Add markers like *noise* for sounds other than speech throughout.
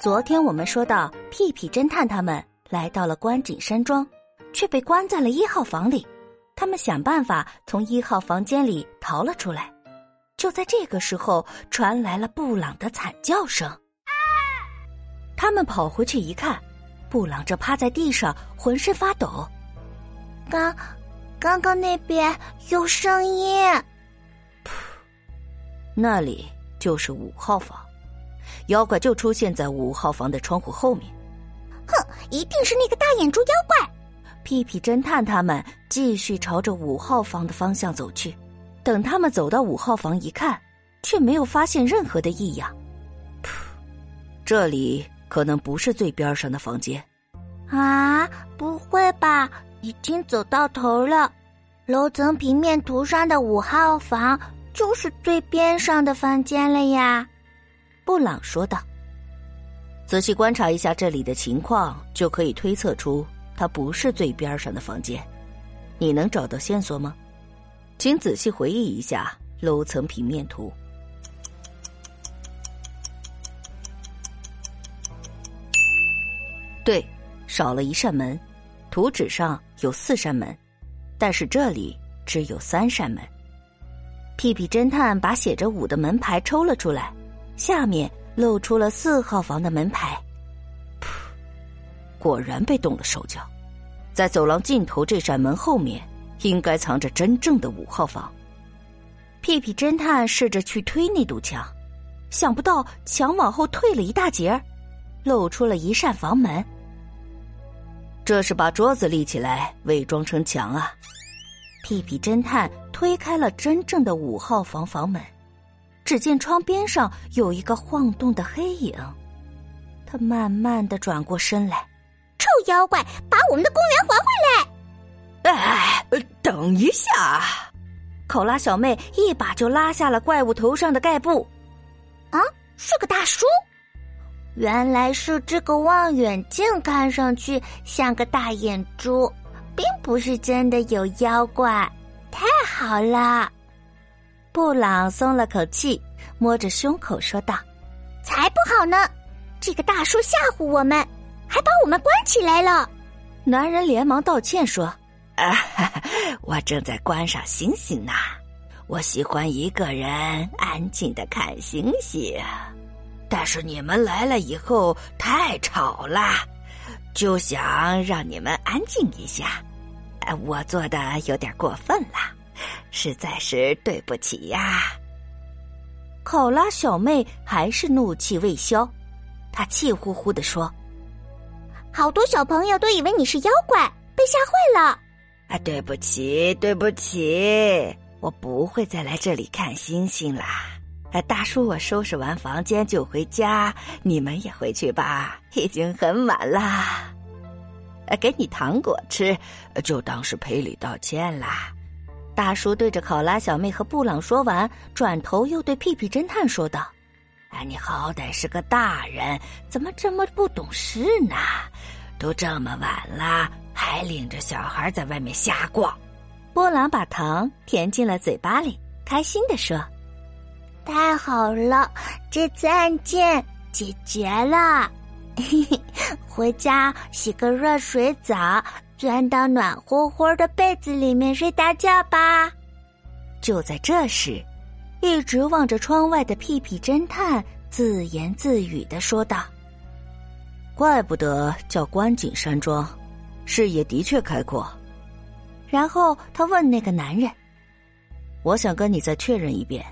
昨天我们说到，屁屁侦探他们来到了观景山庄，却被关在了一号房里。他们想办法从一号房间里逃了出来。就在这个时候，传来了布朗的惨叫声。他们跑回去一看，布朗正趴在地上，浑身发抖。刚，刚刚那边有声音。噗，那里就是五号房。妖怪就出现在五号房的窗户后面。哼，一定是那个大眼珠妖怪！屁屁侦探他们继续朝着五号房的方向走去。等他们走到五号房一看，却没有发现任何的异样。噗，这里可能不是最边上的房间。啊，不会吧？已经走到头了，楼层平面图上的五号房就是最边上的房间了呀。布朗说道：“仔细观察一下这里的情况，就可以推测出它不是最边上的房间。你能找到线索吗？请仔细回忆一下楼层平面图。对，少了一扇门。图纸上有四扇门，但是这里只有三扇门。屁屁侦探把写着五的门牌抽了出来。”下面露出了四号房的门牌，噗，果然被动了手脚，在走廊尽头这扇门后面，应该藏着真正的五号房。屁屁侦探试着去推那堵墙，想不到墙往后退了一大截露出了一扇房门。这是把桌子立起来伪装成墙啊！屁屁侦探推开了真正的五号房房门。只见窗边上有一个晃动的黑影，他慢慢的转过身来。臭妖怪，把我们的公园还回来！哎，等一下！考拉小妹一把就拉下了怪物头上的盖布。啊，是个大叔！原来是这个望远镜看上去像个大眼珠，并不是真的有妖怪。太好了！布朗松了口气，摸着胸口说道：“才不好呢！这个大叔吓唬我们，还把我们关起来了。”男人连忙道歉说：“啊，*laughs* 我正在观赏星星呢。我喜欢一个人安静的看星星，但是你们来了以后太吵了，就想让你们安静一下。我做的有点过分了。”实在是对不起呀！考拉小妹还是怒气未消，她气呼呼的说：“好多小朋友都以为你是妖怪，被吓坏了。”啊，对不起，对不起，我不会再来这里看星星啦。啊，大叔，我收拾完房间就回家，你们也回去吧，已经很晚啦。给你糖果吃，就当是赔礼道歉啦。大叔对着考拉小妹和布朗说完，转头又对屁屁侦探说道：“哎，你好歹是个大人，怎么这么不懂事呢？都这么晚了，还领着小孩在外面瞎逛。”波朗把糖填进了嘴巴里，开心的说：“太好了，这次案件解决了，嘿嘿，回家洗个热水澡。”钻到暖和和的被子里面睡大觉吧。就在这时，一直望着窗外的屁屁侦探自言自语的说道：“怪不得叫观景山庄，视野的确开阔。”然后他问那个男人：“我想跟你再确认一遍，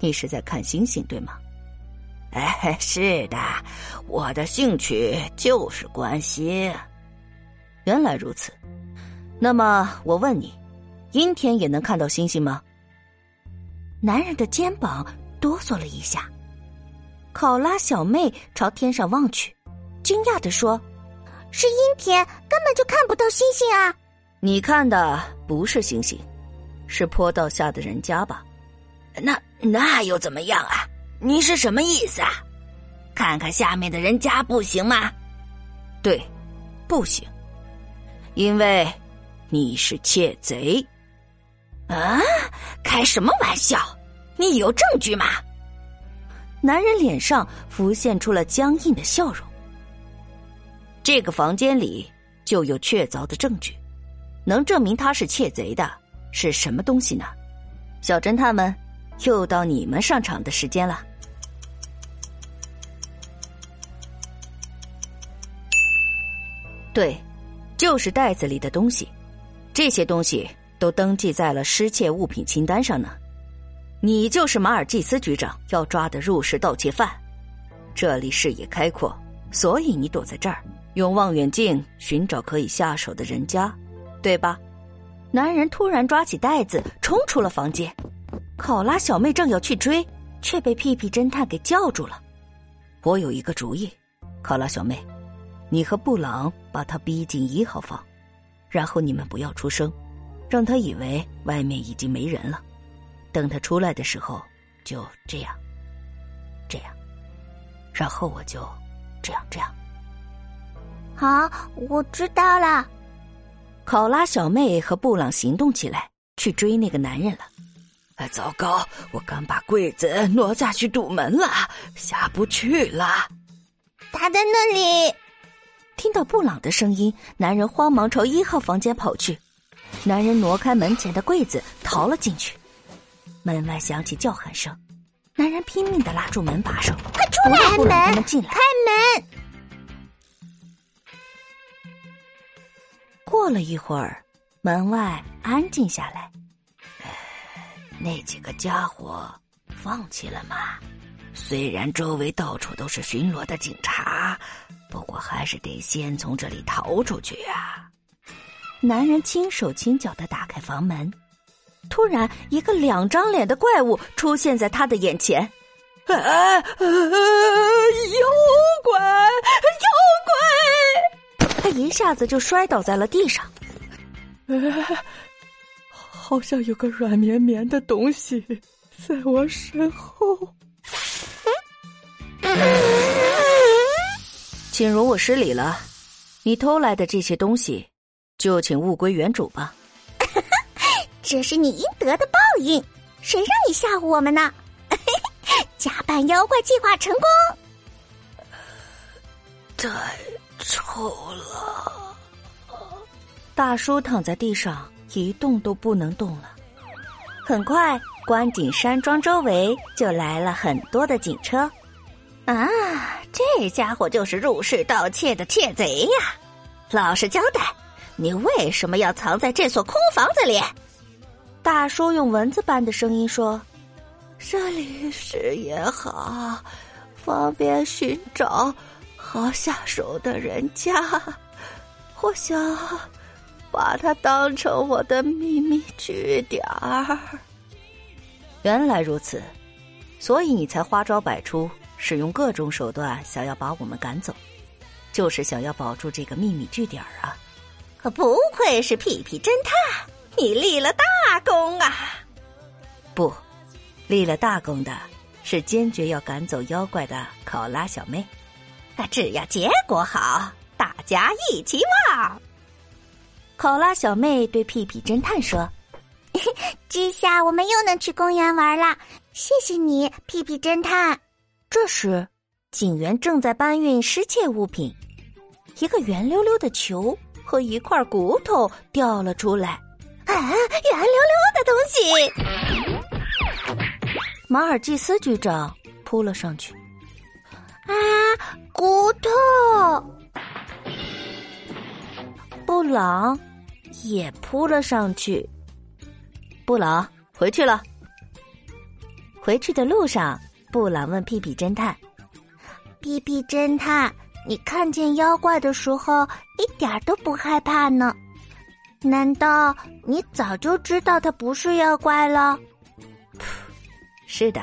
你是在看星星对吗？”“哎，是的，我的兴趣就是观星。”原来如此，那么我问你，阴天也能看到星星吗？男人的肩膀哆嗦了一下。考拉小妹朝天上望去，惊讶的说：“是阴天，根本就看不到星星啊！”你看的不是星星，是坡道下的人家吧？那那又怎么样啊？你是什么意思啊？看看下面的人家不行吗？对，不行。因为你是窃贼，啊！开什么玩笑？你有证据吗？男人脸上浮现出了僵硬的笑容。这个房间里就有确凿的证据，能证明他是窃贼的是什么东西呢？小侦探们，又到你们上场的时间了。对，就是袋子里的东西，这些东西都登记在了失窃物品清单上呢。你就是马尔济斯局长要抓的入室盗窃犯，这里视野开阔，所以你躲在这儿，用望远镜寻找可以下手的人家，对吧？男人突然抓起袋子，冲出了房间。考拉小妹正要去追，却被屁屁侦探给叫住了。我有一个主意，考拉小妹，你和布朗把他逼进一号房，然后你们不要出声，让他以为外面已经没人了。等他出来的时候，就这样，这样，然后我就这样这样。好，我知道了。考拉小妹和布朗行动起来，去追那个男人了。哎，糟糕！我刚把柜子挪下去堵门了，下不去了。他在那里。听到布朗的声音，男人慌忙朝一号房间跑去。男人挪开门前的柜子，逃了进去。门外响起叫喊声，男人拼命的拉住门把手，快出来！开门！进来！开门！过了一会儿，门外安静下来。那几个家伙放弃了吗？虽然周围到处都是巡逻的警察，不过还是得先从这里逃出去啊！男人轻手轻脚的打开房门。突然，一个两张脸的怪物出现在他的眼前。啊！妖怪！妖怪！他一下子就摔倒在了地上。好像有个软绵绵的东西在我身后。请容我失礼了，你偷来的这些东西，就请物归原主吧。*laughs* 这是你应得的报应，谁让你吓唬我们呢？*laughs* 假扮妖怪计划成功。太臭了！大叔躺在地上，一动都不能动了。很快，观景山庄周围就来了很多的警车。啊，这家伙就是入室盗窃的窃贼呀！老实交代，你为什么要藏在这所空房子里？大叔用蚊子般的声音说：“这里视野好，方便寻找好下手的人家。我想把它当成我的秘密据点儿。”原来如此，所以你才花招百出，使用各种手段，想要把我们赶走，就是想要保住这个秘密据点啊！可不愧是屁屁侦探。你立了大功啊！不，立了大功的是坚决要赶走妖怪的考拉小妹。那，只要结果好，大家一起望。考拉小妹对屁屁侦探说：“ *laughs* 这下我们又能去公园玩了，谢谢你，屁屁侦探。”这时，警员正在搬运失窃物品，一个圆溜溜的球和一块骨头掉了出来。啊，圆溜溜的东西！马尔济斯局长扑了上去。啊，骨头！布朗也扑了上去。布朗回去了。回去的路上，布朗问屁屁侦探：“屁屁侦探，你看见妖怪的时候一点都不害怕呢？”难道你早就知道他不是妖怪了？是的，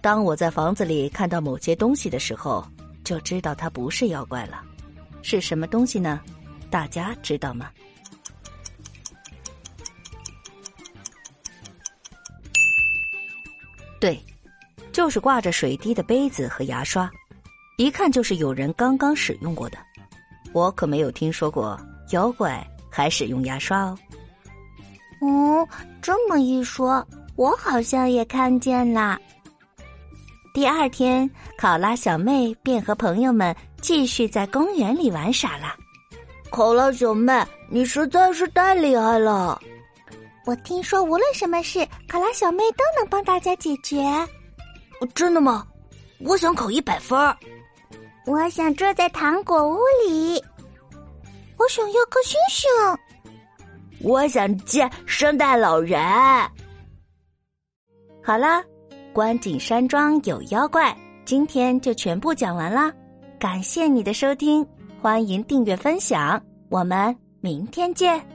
当我在房子里看到某些东西的时候，就知道它不是妖怪了。是什么东西呢？大家知道吗？对，就是挂着水滴的杯子和牙刷，一看就是有人刚刚使用过的。我可没有听说过妖怪。还使用牙刷哦。哦，这么一说，我好像也看见了。第二天，考拉小妹便和朋友们继续在公园里玩耍了。考拉小妹，你实在是太厉害了！我听说，无论什么事，考拉小妹都能帮大家解决。真的吗？我想考一百分儿。我想住在糖果屋里。我想要颗星星。我想见圣诞老人。好啦，观景山庄有妖怪，今天就全部讲完啦。感谢你的收听，欢迎订阅分享，我们明天见。